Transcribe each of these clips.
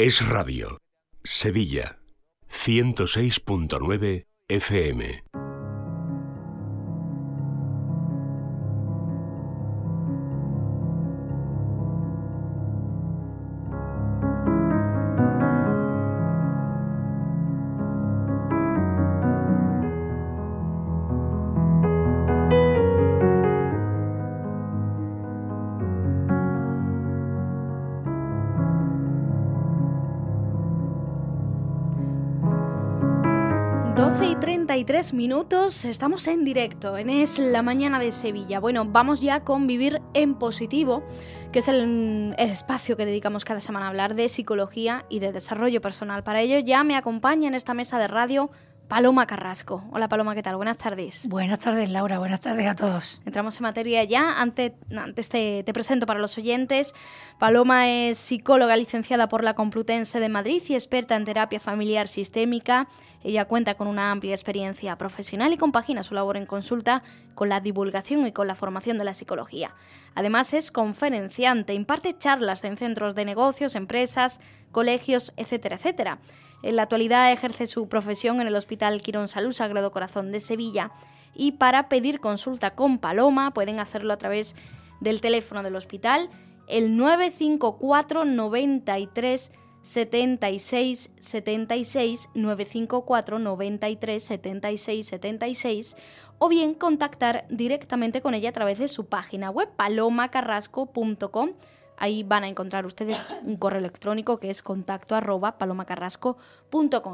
Es Radio. Sevilla. 106.9 FM. 23 minutos, estamos en directo, en Es la Mañana de Sevilla. Bueno, vamos ya con Vivir en Positivo, que es el, mm, el, espacio que dedicamos cada semana a hablar de psicología y de desarrollo personal. Para ello ya me acompaña en esta mesa de radio Paloma Carrasco. Hola Paloma, ¿qué tal? Buenas tardes. Buenas tardes Laura, buenas tardes a todos. Entramos en materia ya. Antes, antes te, te, presento para los oyentes. Paloma es psicóloga licenciada por la Complutense de Madrid y experta en terapia familiar sistémica. Ella cuenta con una amplia experiencia profesional y compagina su labor en consulta con la divulgación y con la formación de la psicología. Además es conferenciante, imparte charlas en centros de negocios, empresas, colegios, etcétera, etcétera. En la actualidad ejerce su profesión en el Hospital Quirón Salud Sagrado Corazón de Sevilla y para pedir consulta con Paloma pueden hacerlo a través del teléfono del hospital el 954 93 76 76 954 93 76 76 o bien contactar directamente con ella a través de su página web palomacarrasco.com Ahí van a encontrar ustedes un correo electrónico que es contacto arroba.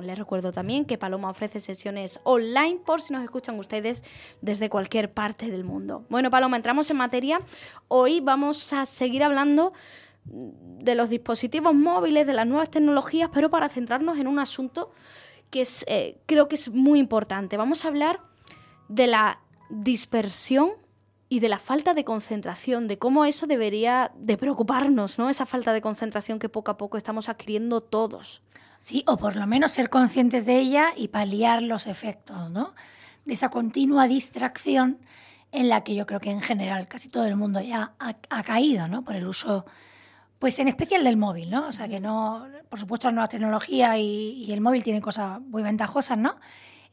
Les recuerdo también que Paloma ofrece sesiones online por si nos escuchan ustedes desde cualquier parte del mundo. Bueno, Paloma, entramos en materia. Hoy vamos a seguir hablando de los dispositivos móviles, de las nuevas tecnologías, pero para centrarnos en un asunto que es, eh, creo que es muy importante. Vamos a hablar de la dispersión y de la falta de concentración, de cómo eso debería de preocuparnos, ¿no? Esa falta de concentración que poco a poco estamos adquiriendo todos. Sí, o por lo menos ser conscientes de ella y paliar los efectos, ¿no? De esa continua distracción en la que yo creo que en general casi todo el mundo ya ha, ha caído, ¿no? Por el uso, pues en especial del móvil, ¿no? O sea que no, por supuesto, la nueva tecnología y, y el móvil tienen cosas muy ventajosas, ¿no?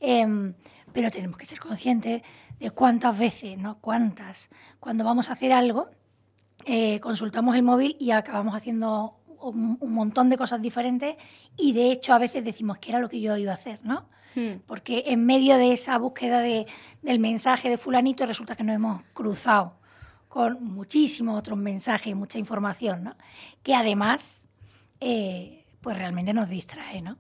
Eh, pero tenemos que ser conscientes de cuántas veces, ¿no? Cuántas. Cuando vamos a hacer algo, eh, consultamos el móvil y acabamos haciendo un, un, montón de cosas diferentes y de hecho a veces decimos que era lo que yo iba a hacer, ¿no? Hmm. Porque en medio de esa búsqueda de, del mensaje de fulanito resulta que nos hemos cruzado con muchísimos otros mensajes, mucha información, ¿no? Que además, eh, pues realmente nos distrae, ¿no?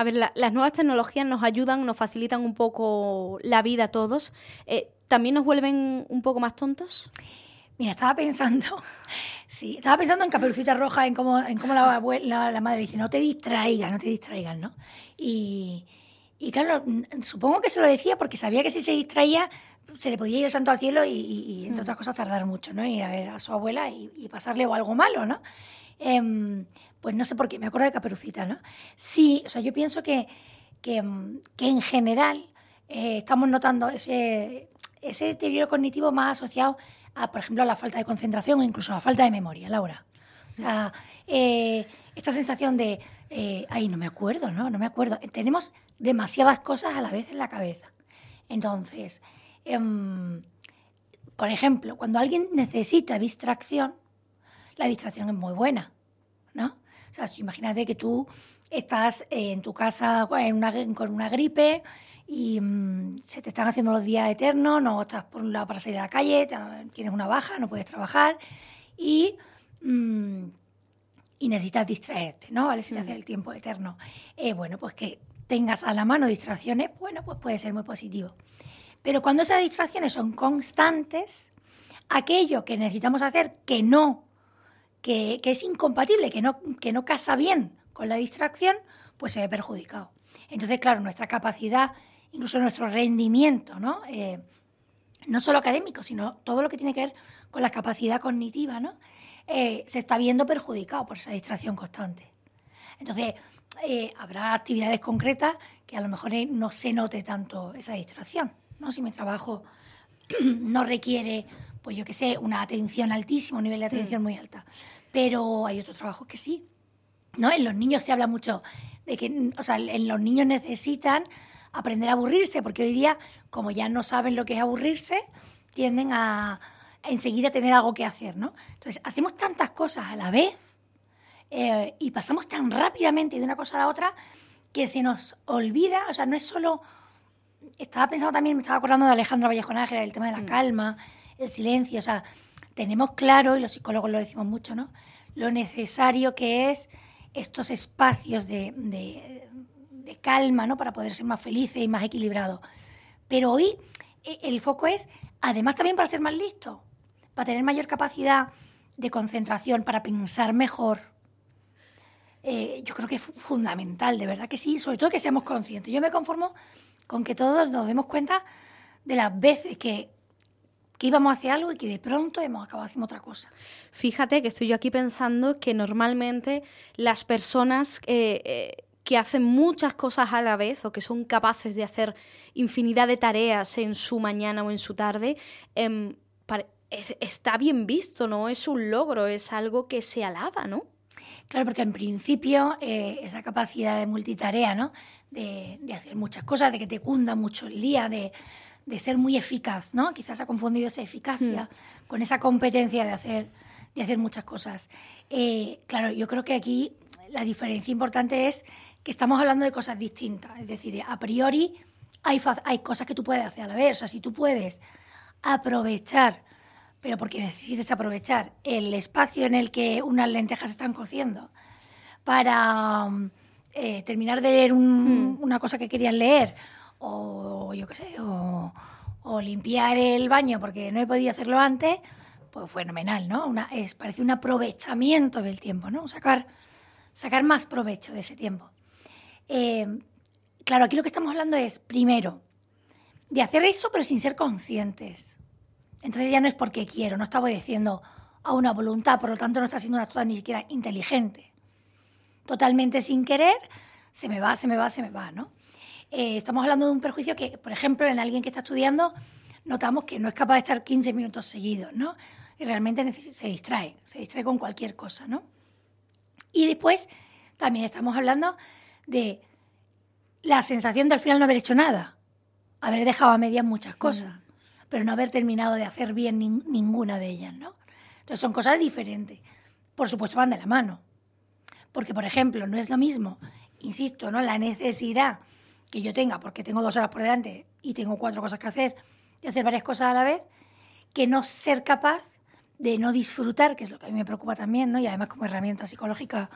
A ver, la, las nuevas tecnologías nos ayudan, nos facilitan un poco la vida a todos. Eh, ¿También nos vuelven un poco más tontos? Mira, estaba pensando, sí, estaba pensando en Caperucita Roja, en cómo, en cómo la, la, la, madre dice, no te distraigas, no te distraigas, ¿no? Y, y, claro, supongo que se lo decía porque sabía que si se distraía se le podía ir el santo al cielo y, y, y entre otras cosas, tardar mucho, ¿no? Ir a ver a su abuela y, y pasarle o algo malo, ¿no? Eh, pues no sé por qué, me acuerdo de Caperucita, ¿no? Sí, o sea, yo pienso que, que, que en general eh, estamos notando ese, ese deterioro cognitivo más asociado a, por ejemplo, a la falta de concentración o incluso a la falta de memoria, Laura. O sea, eh, esta sensación de, eh, ay, no me acuerdo, ¿no? No me acuerdo. Tenemos demasiadas cosas a la vez en la cabeza. Entonces, eh, por ejemplo, cuando alguien necesita distracción, la distracción es muy buena, ¿no? O sea, imagínate que tú estás en tu casa en una, con una gripe y mmm, se te están haciendo los días eternos, no estás por un lado para salir a la calle, tienes una baja, no puedes trabajar y, mmm, y necesitas distraerte, ¿no? ¿Vale? Se te hace el tiempo eterno. Eh, bueno, pues que tengas a la mano distracciones, bueno, pues puede ser muy positivo. Pero cuando esas distracciones son constantes, aquello que necesitamos hacer que no que, es incompatible, que no, que no casa bien con la distracción, pues se ve perjudicado. Entonces, claro, nuestra capacidad, incluso nuestro rendimiento, ¿no? Eh, no solo académico, sino todo lo que tiene que ver con la capacidad cognitiva, ¿no? Eh, se está viendo perjudicado por esa distracción constante. Entonces, eh, habrá actividades concretas que a lo mejor no se note tanto esa distracción, ¿no? Si mi trabajo no requiere pues yo qué sé, una atención altísima, un nivel de atención mm. muy alta. Pero hay otros trabajos que sí. ¿no? En los niños se habla mucho de que, o sea, en los niños necesitan aprender a aburrirse, porque hoy día, como ya no saben lo que es aburrirse, tienden a, enseguida tener algo que hacer, ¿no? Entonces, hacemos tantas cosas a la vez eh, y pasamos tan rápidamente de una cosa a la otra que se nos olvida, o sea, no es solo... Estaba pensando también, me estaba acordando de Alejandra Vallejo Nájera, el tema de la mm. calma, el silencio, o sea, tenemos claro, y los psicólogos lo decimos mucho, ¿no? Lo necesario que es estos espacios de, de calma, ¿no? Para poder ser más felices y más equilibrados. Pero hoy eh, el foco es, además también para ser más listo, para tener mayor capacidad de concentración, para pensar mejor. Eh, yo creo que es fundamental, de verdad que sí, sobre todo que seamos conscientes. Yo me conformo con que todos nos demos cuenta de las veces que, que íbamos hacia algo y que de pronto hemos acabado haciendo otra cosa. Fíjate que estoy yo aquí pensando que normalmente las personas eh, que hacen muchas cosas a la vez o que son capaces de hacer infinidad de tareas en su mañana o en su tarde, em, está bien visto, ¿no? Es un logro, es algo que se alaba, ¿no? Claro, porque en principio eh, esa capacidad de multitarea, ¿no? De, hacer muchas cosas, de que te cunda mucho el día, de, ser muy eficaz, ¿no? Quizás ha confundido esa eficacia hmm. con esa competencia de hacer, de hacer muchas cosas. Eh, claro, yo creo que aquí la diferencia importante es que estamos hablando de cosas distintas. Es decir, a priori hay, hay cosas que tú puedes hacer a la vez. O sea, si tú puedes aprovechar, pero porque necesites aprovechar el espacio en el que unas lentejas están cociendo para eh, terminar de leer hmm. una cosa que querías leer, o yo qué sé, o, limpiar el baño porque no he podido hacerlo antes, pues fenomenal, ¿no? Es, parece un aprovechamiento del tiempo, ¿no? Sacar, sacar más provecho de ese tiempo. Eh, claro, aquí lo que estamos hablando es, primero, de hacer eso pero sin ser conscientes. Entonces ya no es porque quiero, no está obedeciendo a una voluntad, por lo tanto no está siendo una actitud ni siquiera inteligente. Totalmente sin querer, se me va, se me va, se me va, ¿no? Eh, estamos hablando de un perjuicio que, por ejemplo, en alguien que está estudiando, notamos que no es capaz de estar 15 minutos seguidos, ¿no? Y realmente se distrae, se distrae con cualquier cosa, ¿no? Y después también estamos hablando de la sensación de al final no haber hecho nada, haber dejado a medias muchas cosas, pero no haber terminado de hacer bien ninguna de ellas, ¿no? Entonces son cosas diferentes. Por supuesto van de la mano. Porque, por ejemplo, no es lo mismo, insisto, ¿no? La necesidad que yo tenga, porque tengo dos horas por delante y tengo cuatro cosas que hacer, y hacer varias cosas a la vez, que no ser capaz de no disfrutar, que es lo que a mí me preocupa también, ¿no? Y además como herramienta psicológica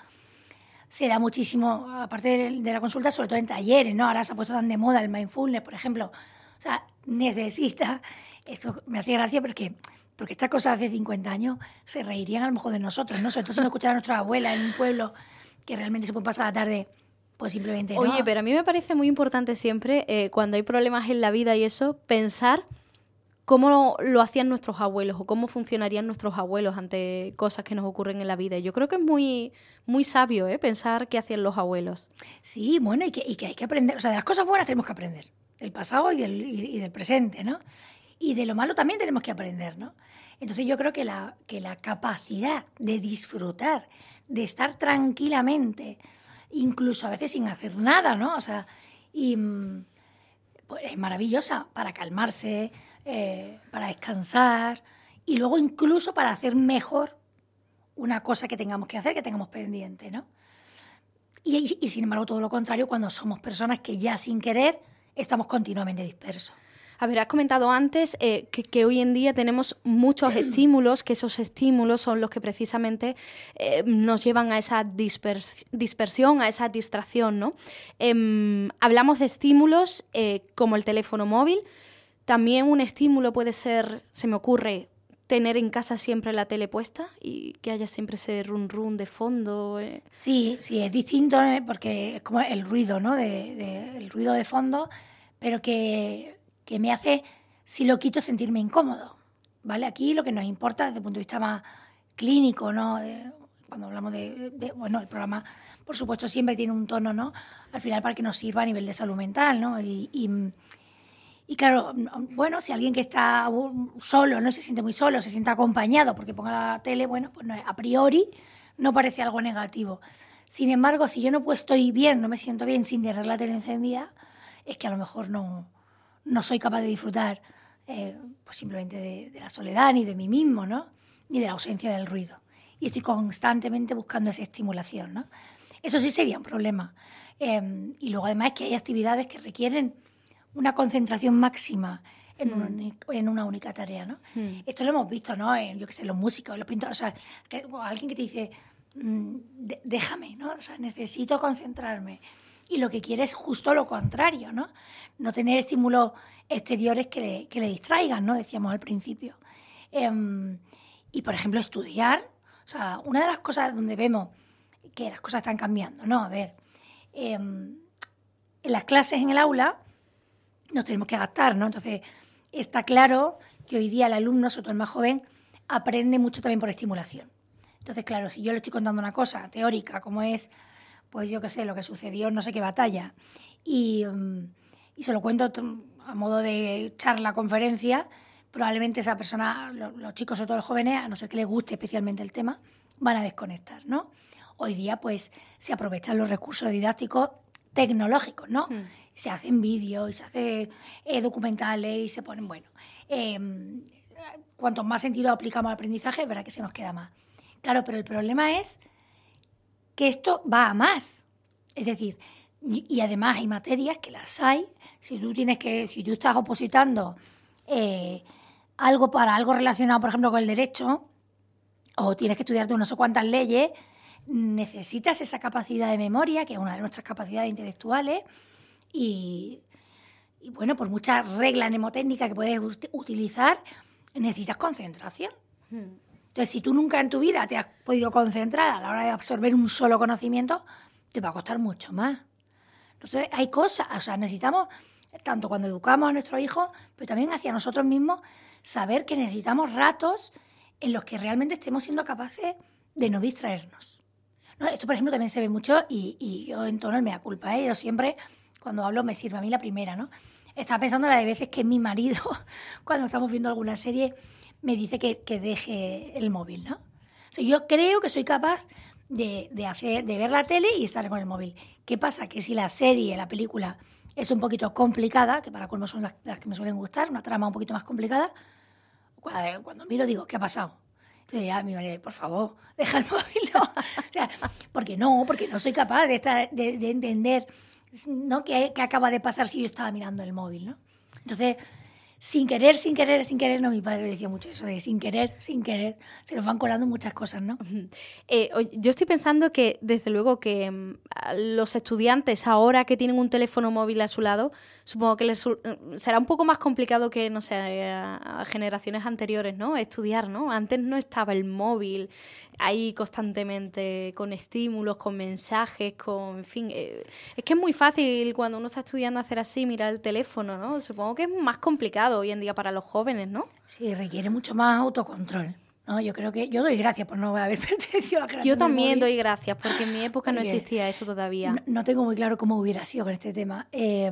se da muchísimo, aparte de, la consulta, sobre todo en talleres, ¿no? Ahora se ha puesto tan de moda el mindfulness, por ejemplo. O sea, necesita, esto me hacía gracia porque, porque estas cosas hace 50 años se reirían a lo mejor de nosotros, ¿no? Sobre todo si no escuchara a nuestra abuela en un pueblo que realmente se puede pasar la tarde pues simplemente Oye, pero a mí me parece muy importante siempre, eh, cuando hay problemas en la vida y eso, pensar cómo lo hacían nuestros abuelos o cómo funcionarían nuestros abuelos ante cosas que nos ocurren en la vida. Yo creo que es muy, muy sabio ¿eh? pensar qué hacían los abuelos. Sí, bueno, y que, y que hay que aprender, o sea, de las cosas buenas tenemos que aprender, del pasado y del, y, del presente, ¿no? Y de lo malo también tenemos que aprender, ¿no? Entonces yo creo que la, que la capacidad de disfrutar, de estar tranquilamente, incluso a veces sin hacer nada, ¿no? O sea, y, mm, pues es maravillosa para calmarse, eh, para descansar y luego incluso para hacer mejor una cosa que tengamos que hacer, que tengamos pendiente, ¿no? Y, sin embargo, todo lo contrario, cuando somos personas que ya sin querer estamos continuamente dispersos. A ver, has comentado antes eh, que, hoy en día tenemos muchos estímulos, que esos estímulos son los que precisamente eh, nos llevan a esa dispersión, a esa distracción, ¿no? Em, hablamos de estímulos como el teléfono móvil, también un estímulo puede ser, se me ocurre, tener en casa siempre la tele puesta y que haya siempre ese run run de fondo. Eh. Sí, sí, es distinto eh, porque es como el ruido, ¿no? De, el ruido de fondo, pero que, que, me hace, si lo quito, sentirme incómodo. ¿Vale? Aquí lo que nos importa desde el punto de vista más clínico, ¿no? cuando hablamos de, bueno, el programa, por supuesto, siempre tiene un tono, ¿no? Al final para que nos sirva a nivel de salud mental, ¿no? y y claro, bueno, si alguien que está solo, no se siente muy solo, se siente acompañado porque ponga la tele, bueno, pues no, a priori no parece algo negativo. Sin embargo, si yo no pues estoy bien, no me siento bien sin tener la tele encendida, es que a lo mejor no, no soy capaz de disfrutar eh, pues simplemente de, de, la soledad, ni de mí mismo, ¿no? ni de la ausencia del ruido. Y estoy constantemente buscando esa estimulación. ¿no? Eso sí sería un problema. Eh, y luego además es que hay actividades que requieren una concentración máxima en, Mm. un- en una única tarea, ¿no? Mm. Esto lo hemos visto, ¿no? En, yo qué sé, los músicos, los pintores, o sea, que- o alguien que te dice, mm, de- déjame, ¿no? O sea, necesito concentrarme. Y lo que quiere es justo lo contrario, ¿no? No tener estímulos exteriores que le, que le distraigan, ¿no? Decíamos al principio. Em, y, por ejemplo, estudiar. O sea, una de las cosas donde vemos que las cosas están cambiando, ¿no? A ver, em, en las clases en el aula nos tenemos que adaptar, ¿no? Entonces, está claro que hoy día el alumno, sobre todo el más joven, aprende mucho también por estimulación. Entonces, claro, si yo le estoy contando una cosa teórica, como es, pues yo qué sé, lo que sucedió no sé qué batalla, y, mm, y se lo cuento a modo de charla, conferencia, probablemente esa persona, lo- los, chicos, sobre todo los jóvenes, a no ser que les guste especialmente el tema, van a desconectar, ¿no? Hoy día, pues, se aprovechan los recursos didácticos tecnológicos, ¿no? Mm. Se hacen vídeos y se hacen eh, documentales y se ponen, bueno, eh, cuanto más sentido aplicamos al aprendizaje, es verdad que se nos queda más. Claro, pero el problema es que esto va a más. Es decir, y además hay materias que las hay. Si tú tienes que, si tú estás opositando eh, algo para algo relacionado, por ejemplo, con el derecho, o tienes que estudiarte no sé cuántas leyes, necesitas esa capacidad de memoria, que es una de nuestras capacidades intelectuales, y, y bueno, por muchas reglas mnemotécnicas que puedes ut- utilizar, necesitas concentración. Mm. Entonces, si tú nunca en tu vida te has podido concentrar a la hora de absorber un solo conocimiento, te va a costar mucho más. Entonces, hay cosas, o sea, necesitamos, tanto cuando educamos a nuestros hijos, pero también hacia nosotros mismos, saber que necesitamos ratos en los que realmente estemos siendo capaces de no distraernos. ¿No? Esto, por ejemplo, también se ve mucho y, yo en tono el mea culpa. ¿eh? Yo siempre, cuando hablo, me sirve a mí la primera, ¿no? Estaba pensando la de veces que mi marido, cuando estamos viendo alguna serie, me dice que, deje el móvil, ¿no? O yo creo que soy capaz de, de hacer, de ver la tele y estar con el móvil. ¿Qué pasa? Que si la serie, la película, es un poquito complicada, que para colmo son las, las que me suelen gustar, una trama un poquito más complicada, cuando, cuando miro digo, ¿qué ha pasado? Entonces ya mi marido, por favor, deja el móvil. No. O sea, porque no, porque no soy capaz de, estar, de, de entender ¿no? ¿Qué, qué acaba de pasar si yo estaba mirando el móvil, ¿no? Entonces, sin querer, sin querer, sin querer, no, mi padre decía mucho eso, de sin querer, sin querer, se nos van colando muchas cosas, ¿no? Eh, yo estoy pensando que, desde luego, que mm, los estudiantes, ahora que tienen un teléfono móvil a su lado, supongo que les mm, será un poco más complicado que, no sé, a, generaciones anteriores, ¿no? Estudiar, ¿no? Antes no estaba el móvil ahí constantemente con estímulos, con mensajes, con, en fin. eh, es que es muy fácil cuando uno está estudiando hacer así, mirar el teléfono, ¿no? Supongo que es más complicado hoy en día para los jóvenes, ¿no? Sí, requiere mucho más autocontrol. ¿no? Yo creo que yo doy gracias por no haber pertenecido a la creación Yo también doy gracias, porque en mi época no existía esto todavía. No, no tengo muy claro cómo hubiera sido con este tema. Eh,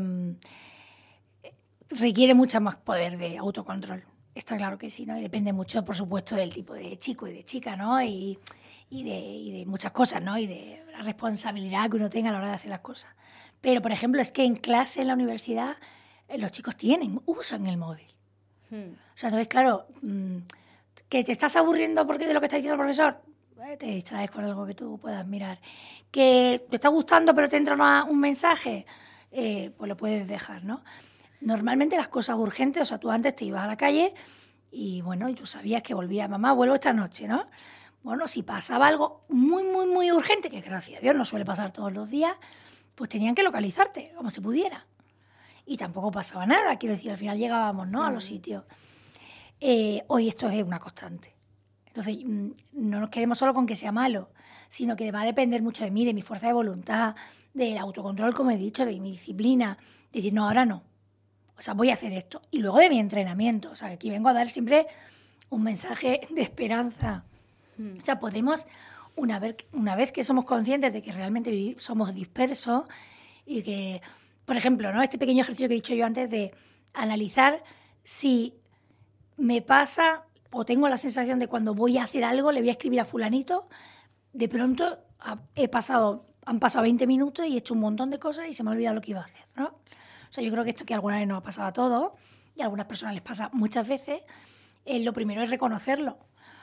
requiere mucho más poder de autocontrol. Está claro que sí, ¿no? Y depende mucho, por supuesto, del tipo de chico y de chica, ¿no? Y, y de, y de muchas cosas, ¿no? Y de la responsabilidad que uno tenga a la hora de hacer las cosas. Pero, por ejemplo, es que en clase, en la universidad, los chicos tienen, usan el móvil. Hmm. O sea, entonces, claro, mm, que te estás aburriendo porque de lo que está diciendo el profesor, eh, te distraes con algo que tú puedas mirar. Que te está gustando pero te entra una- un mensaje, eh, pues lo puedes dejar, ¿no? Normalmente las cosas urgentes, o sea, tú antes te ibas a la calle y bueno, y tú sabías que volvía mamá, vuelvo esta noche, ¿no? Bueno, si pasaba algo muy, muy, muy urgente, que gracias a Dios no suele pasar todos los días, pues tenían que localizarte, como se pudiera. Y tampoco pasaba nada, quiero decir, al final llegábamos, ¿no? A los sitios. Eh, hoy esto es una constante. Entonces, mm, no nos quedemos solo con que sea malo, sino que va a depender mucho de mí, de mi fuerza de voluntad, del autocontrol, como he dicho, de mi disciplina. Decir, no, ahora no. O sea, voy a hacer esto. Y luego de mi entrenamiento. O sea, aquí vengo a dar siempre un mensaje de esperanza. Hmm. O sea, podemos, una vez, una vez que somos conscientes de que realmente somos dispersos y que, por ejemplo, ¿no? este pequeño ejercicio que he dicho yo antes de analizar si me pasa o tengo la sensación de cuando voy a hacer algo, le voy a escribir a fulanito, de pronto he pasado, han pasado 20 minutos y he hecho un montón de cosas y se me ha olvidado lo que iba a hacer, ¿no? O sea, yo creo que esto que alguna vez nos ha pasado a todos y a algunas personas les pasa muchas veces, eh, lo primero es reconocerlo.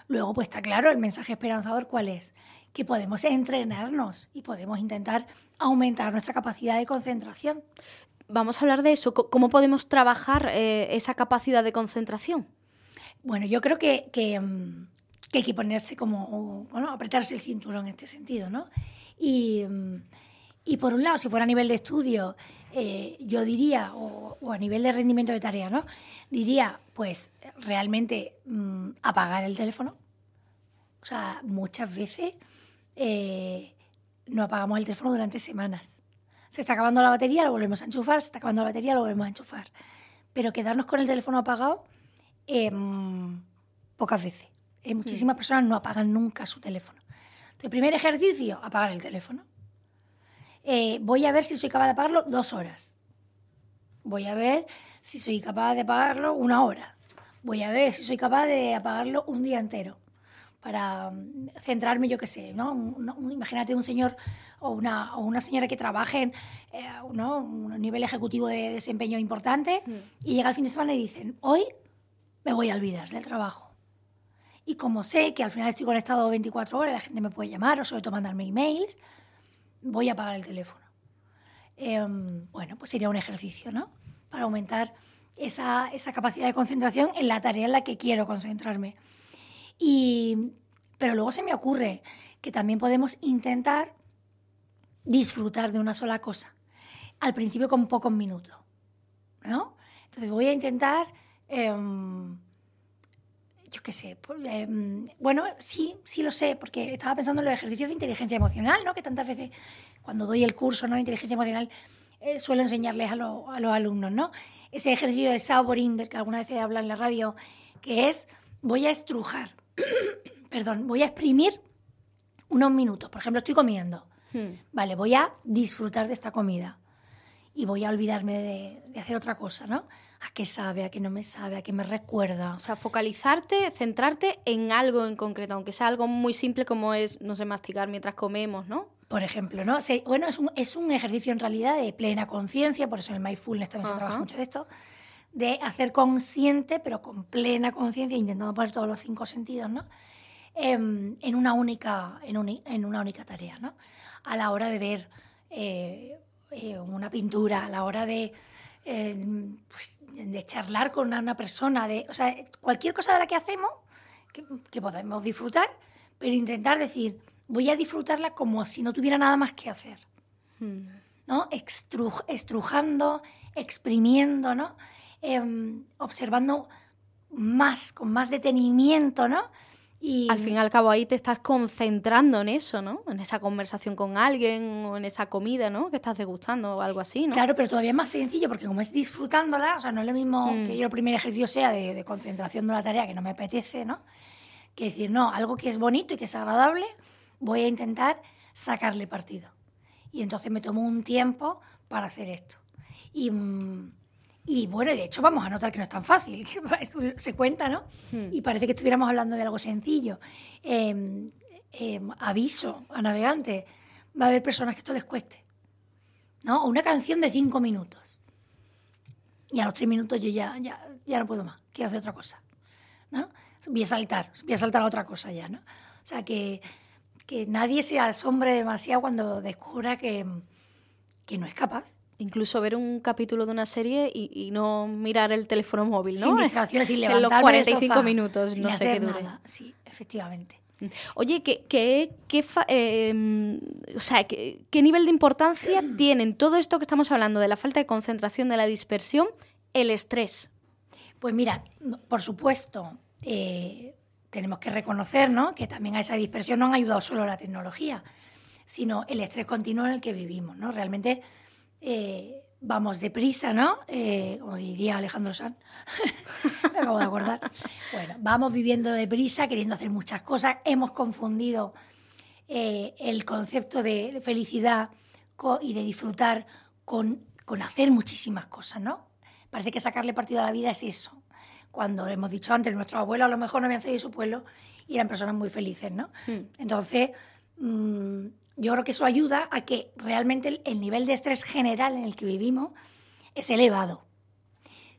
Luego, pues está claro, el mensaje esperanzador, ¿cuál es? Que podemos entrenarnos y podemos intentar aumentar nuestra capacidad de concentración. Vamos a hablar de eso. ¿Cómo podemos trabajar eh, esa capacidad de concentración? Bueno, yo creo que, que, mm, hay que ponerse como, bueno, apretarse el cinturón en este sentido, ¿no? Y, mm, y por un lado, si fuera a nivel de estudio, eh, yo diría, o, a nivel de rendimiento de tarea, ¿no? Diría, pues realmente mm, apagar el teléfono. O sea, muchas veces eh, no apagamos el teléfono durante semanas. Se está acabando la batería, lo volvemos a enchufar, se está acabando la batería, lo volvemos a enchufar. Pero quedarnos con el teléfono apagado, em, pocas veces. Eh, muchísimas mm. personas no apagan nunca su teléfono. El primer ejercicio, apagar el teléfono. Eh, voy a ver si soy capaz de apagarlo dos horas. Voy a ver si soy capaz de apagarlo una hora. Voy a ver si soy capaz de apagarlo un día entero. Para mm, centrarme, yo qué sé, ¿no? imagínate un señor o una, o una señora que trabaje en eh, un nivel ejecutivo de desempeño importante mm. y llega el fin de semana y dicen, hoy me voy a olvidar del trabajo. Y como sé que al final estoy conectado 24 horas, la gente me puede llamar o sobre todo mandarme emails, voy a apagar el teléfono. Em, bueno, pues sería un ejercicio, ¿no? Para aumentar esa, capacidad de concentración en la tarea en la que quiero concentrarme. Y, pero luego se me ocurre que también podemos intentar disfrutar de una sola cosa. Al principio con pocos minutos, ¿no? Entonces voy a intentar... Em, yo qué sé, pues, em, bueno, sí, sí lo sé, porque estaba pensando en los ejercicios de inteligencia emocional, ¿no? Que tantas veces cuando doy el curso ¿no? de inteligencia emocional eh, suelo enseñarles a, los alumnos, ¿no? Ese ejercicio de Sauboring, que alguna vez he en la radio, que es, voy a estrujar, perdón, voy a exprimir unos minutos. Por ejemplo, estoy comiendo. Hmm. Vale, voy a disfrutar de esta comida y voy a olvidarme de, de hacer otra cosa, ¿no? a qué sabe, a qué no me sabe, a qué me recuerda. O sea, focalizarte, centrarte en algo en concreto, aunque sea algo muy simple como es, no sé, masticar mientras comemos, ¿no? Por ejemplo, ¿no? bueno, es un, es un ejercicio en realidad de plena conciencia, por eso en el mindfulness también se trabaja mucho de esto, de hacer consciente, pero con plena conciencia, intentando poner todos los cinco sentidos, ¿no? En, una, única, en, en, una única tarea, ¿no? A la hora de ver eh, eh, una pintura, a la hora de pues, de charlar con una persona, de, o sea, cualquier cosa de la que hacemos, que, podemos disfrutar, pero intentar decir, voy a disfrutarla como si no tuviera nada más que hacer. Hmm. ¿no? estrujando, exprimiendo, ¿no? Em, observando más, con más detenimiento, ¿no? Al fin y al cabo ahí te estás concentrando en eso, ¿no? En esa conversación con alguien o en esa comida, ¿no? Que estás degustando o algo así, ¿no? Claro, pero todavía es más sencillo porque como es disfrutándola, o sea, no es lo mismo mm. que yo el primer ejercicio sea de, concentración de una tarea que no me apetece, ¿no? Que decir, no, algo que es bonito y que es agradable, voy a intentar sacarle partido. Y entonces me tomo un tiempo para hacer esto. Y... Mm, y bueno, de hecho vamos a notar que no es tan fácil, que se cuenta, ¿no? Hmm. Y parece que estuviéramos hablando de algo sencillo. Em, em, aviso a navegantes, va a haber personas que esto les cueste. ¿No? Una canción de cinco minutos. Y a los tres minutos yo ya, ya, ya no puedo más, quiero hacer otra cosa. ¿no? Voy a saltar, voy a saltar a otra cosa ya, ¿no? O sea, que, que nadie se asombre demasiado cuando descubra que, que no es capaz incluso ver un capítulo de una serie y, no mirar el teléfono móvil, ¿no? Sin distracciones, sin En los 45 minutos, no sé qué dure. Sí, efectivamente. Oye, ¿qué, qué, qué, em, o sea, ¿qué, nivel de importancia tienen todo esto que estamos hablando de la falta de concentración, de la dispersión, el estrés? Pues mira, por supuesto, eh, tenemos que reconocer ¿no? que también a esa dispersión no han ayudado solo la tecnología, sino el estrés continuo en el que vivimos. ¿no? Realmente eh, vamos deprisa, ¿no? Eh, como diría Alejandro Sanz, me acabo de acordar. Bueno, vamos viviendo deprisa, queriendo hacer muchas cosas, hemos confundido eh, el concepto de felicidad y de disfrutar con, con hacer muchísimas cosas, ¿no? Parece que sacarle partido a la vida es eso. Cuando hemos dicho antes, nuestros abuelos a lo mejor no habían salido de su pueblo y eran personas muy felices, ¿no? Hmm. Entonces, mm, yo creo que eso ayuda a que realmente el, el nivel de estrés general en el que vivimos es elevado.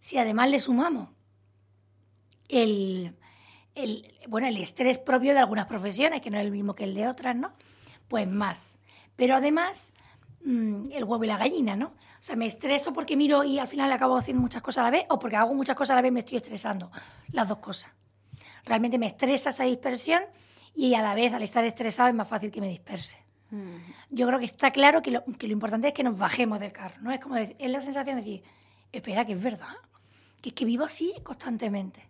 Si además le sumamos el, el, bueno, el estrés propio de algunas profesiones, que no es el mismo que el de otras, ¿no? Pues más. Pero además, mm, el huevo y la gallina, ¿no? O sea, me estreso porque miro y al final acabo haciendo muchas cosas a la vez, o porque hago muchas cosas a la vez y me estoy estresando. Las dos cosas. Realmente me estresa esa dispersión y a la vez, al estar estresado, es más fácil que me disperse. Mm. Yo creo que está claro que lo, importante es que nos bajemos del carro, ¿no? Es como decir- es la sensación de decir, espera, que es verdad, que es que vivo así constantemente,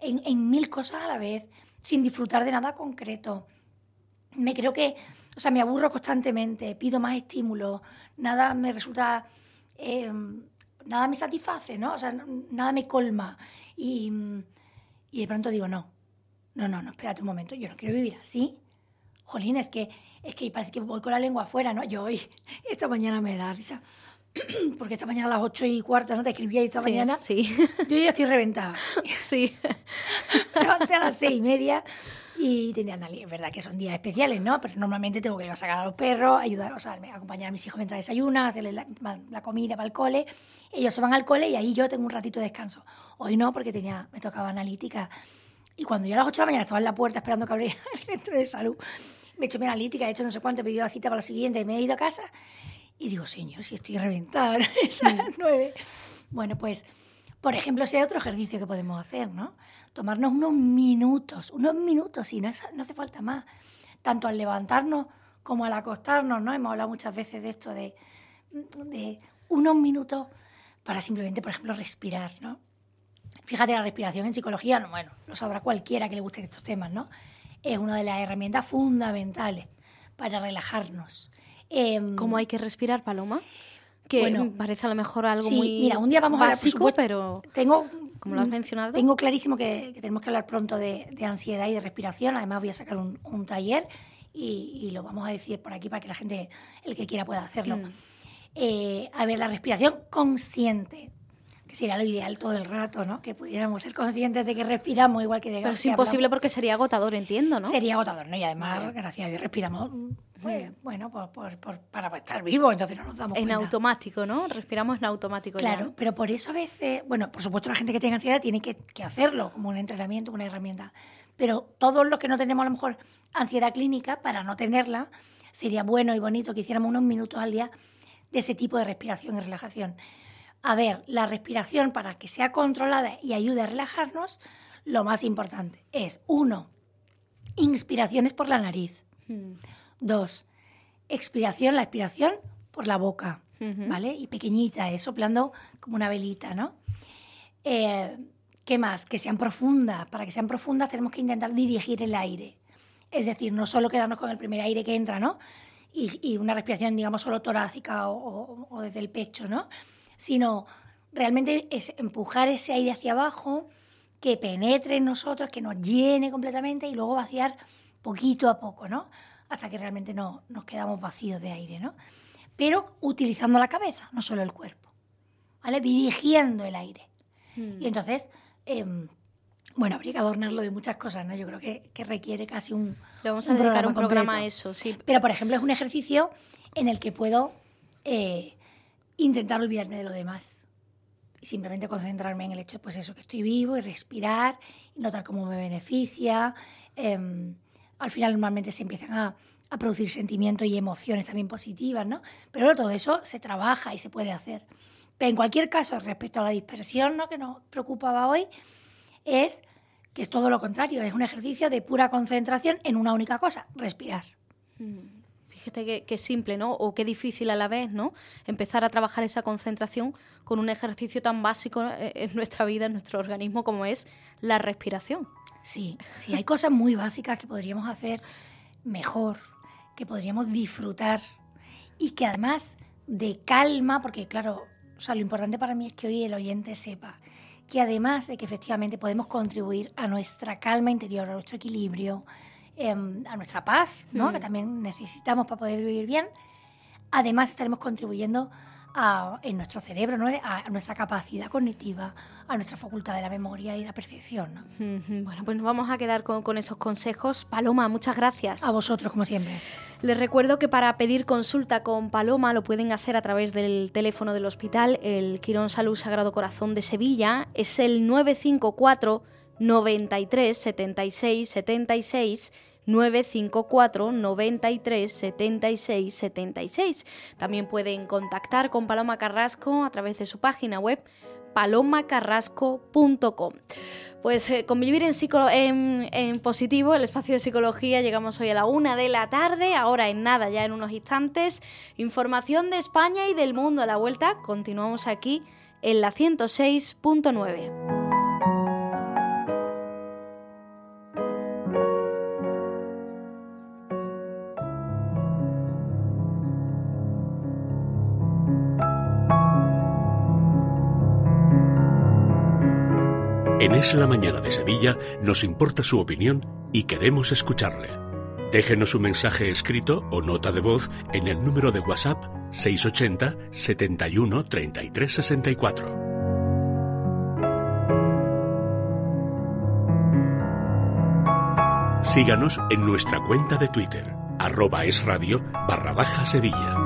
en, mil cosas a la vez, sin disfrutar de nada concreto. Me creo que, o sea, me aburro constantemente, pido más estímulos, nada me resulta, eh, nada me satisface, ¿no? O sea, nada me colma. Y, y de pronto digo, no, no, no, no, espérate un momento, yo no quiero vivir así. Jolín, es que, es que parece que voy con la lengua afuera, ¿no? Yo hoy, esta mañana me da risa. Porque esta mañana a las ocho y cuarta, ¿no? Te escribía esta Sí, mañana. Sí, Yo ya estoy reventada. sí. Me levanté a las seis y media y tenía análisis. Es verdad que son días especiales, ¿no? Pero normalmente tengo que ir a sacar a los perros, ayudar, o sea, acompañar a mis hijos mientras desayunan, hacerles la, la comida para el cole. Ellos se van al cole y ahí yo tengo un ratito de descanso. Hoy no, porque tenía, me tocaba analítica. Y cuando yo a las 8 de la mañana estaba en la puerta esperando que abriera el centro de salud, me he hecho mi analítica, he hecho no sé cuánto, he pedido la cita para la siguiente, me he ido a casa y digo, señor, si estoy reventada, es a las 9. Bueno, pues, por ejemplo, ese otro ejercicio que podemos hacer, ¿no? Tomarnos unos minutos, unos minutos, y no, es- no hace falta más, tanto al levantarnos como al acostarnos, ¿no? Hemos hablado muchas veces de esto, de, de unos minutos para simplemente, por ejemplo, respirar, ¿no? Fíjate, la respiración en psicología, no, bueno, lo sabrá cualquiera que le gusten estos temas, ¿no? Es una de las herramientas fundamentales para relajarnos. Em, ¿Cómo hay que respirar, Paloma? Que Bueno, parece a lo mejor algo sí, muy mira, un día vamos a hablar, pero Tengo, como lo has mencionado. Tengo clarísimo que, que tenemos que hablar pronto de, de ansiedad y de respiración. Además, voy a sacar un, un taller y, y lo vamos a decir por aquí para que la gente, el que quiera, pueda hacerlo. Mm. Eh, a ver, la respiración consciente, sería lo ideal todo el rato, ¿no? Que pudiéramos ser conscientes de que respiramos igual que de Pero es que imposible hablamos. porque sería agotador, entiendo, ¿no? Sería agotador, ¿no? Y además, Vale. gracias a Dios, respiramos, pues, bueno, por, por- por- para estar vivos, entonces no nos damos En cuenta. automático, ¿no? Respiramos en automático Claro, pero por eso a veces, bueno, por supuesto la gente que tenga ansiedad tiene que, que hacerlo como un entrenamiento, una herramienta. Pero todos los que no tenemos a lo mejor ansiedad clínica, para no tenerla, sería bueno y bonito que hiciéramos unos minutos al día de ese tipo de respiración y relajación. A ver, la respiración para que sea controlada y ayude a relajarnos, lo más importante es, uno, inspiraciones por la nariz. Mm. Dos, expiración, la expiración por la boca. ¿vale? Y pequeñita, eh, soplando como una velita, ¿no? Eh, ¿Qué más? Que sean profundas. Para que sean profundas tenemos que intentar dirigir el aire. Es decir, no solo quedarnos con el primer aire que entra, ¿no? Y, y una respiración, digamos, solo torácica o, o- o desde el pecho, ¿no? Sino realmente es empujar ese aire hacia abajo, que penetre en nosotros, que nos llene completamente y luego vaciar poquito a poco, ¿no? Hasta que realmente no, nos quedamos vacíos de aire, ¿no? Pero utilizando la cabeza, no solo el cuerpo, ¿vale? Dirigiendo el aire. Mm. Y entonces, em, bueno, habría que adornarlo de muchas cosas, ¿no? Yo creo que, que requiere casi un. Le vamos a un dedicar un programa programa a eso, sí. Pero, por ejemplo, es un ejercicio en el que puedo eh, intentar olvidarme de lo demás. Y simplemente concentrarme en el hecho, pues eso, que estoy vivo y respirar y notar cómo me beneficia. Em, al final, normalmente se empiezan a, a producir sentimientos y emociones también positivas, ¿no? Pero todo eso se trabaja y se puede hacer. Pero en cualquier caso, respecto a la dispersión, ¿no? que nos preocupaba hoy, es que es todo lo contrario, es un ejercicio de pura concentración en una única cosa, respirar. Mm. Qué, qué simple, ¿no? O qué difícil a la vez, ¿no? Empezar a trabajar esa concentración con un ejercicio tan básico eh, en nuestra vida, en nuestro organismo, como es la respiración. Sí, sí, hay cosas muy básicas que podríamos hacer mejor, que podríamos disfrutar y que además de calma, porque claro, o sea, lo importante para mí es que hoy el oyente sepa que además de que efectivamente podemos contribuir a nuestra calma interior, a nuestro equilibrio, em, a nuestra paz, ¿no? Mm. que también necesitamos para poder vivir bien, además estaremos contribuyendo en nuestro cerebro, ¿no? a nuestra capacidad cognitiva, a nuestra facultad de la memoria y la percepción. Bueno, pues nos vamos a quedar con, esos consejos. Paloma, muchas gracias. A vosotros, como siempre. Les recuerdo que para pedir consulta con Paloma lo pueden hacer a través del teléfono del hospital, el Quirón Salud Sagrado Corazón de Sevilla, es el 954 93 76 76 954 93 76 76. También pueden contactar con Paloma Carrasco a través de su página web palomacarrasco.com. Pues eh, con vivir en, en, positivo, el espacio de psicología, llegamos hoy a la una de la tarde, ahora en nada, ya en unos instantes. Información de España y del mundo a la vuelta. Continuamos aquí en la 106.9. En Es la Mañana de Sevilla nos importa su opinión y queremos escucharle. Déjenos un mensaje escrito o nota de voz en el número de WhatsApp 680 71 33 64. Síganos en nuestra cuenta de Twitter, arroba es barra baja Sevilla.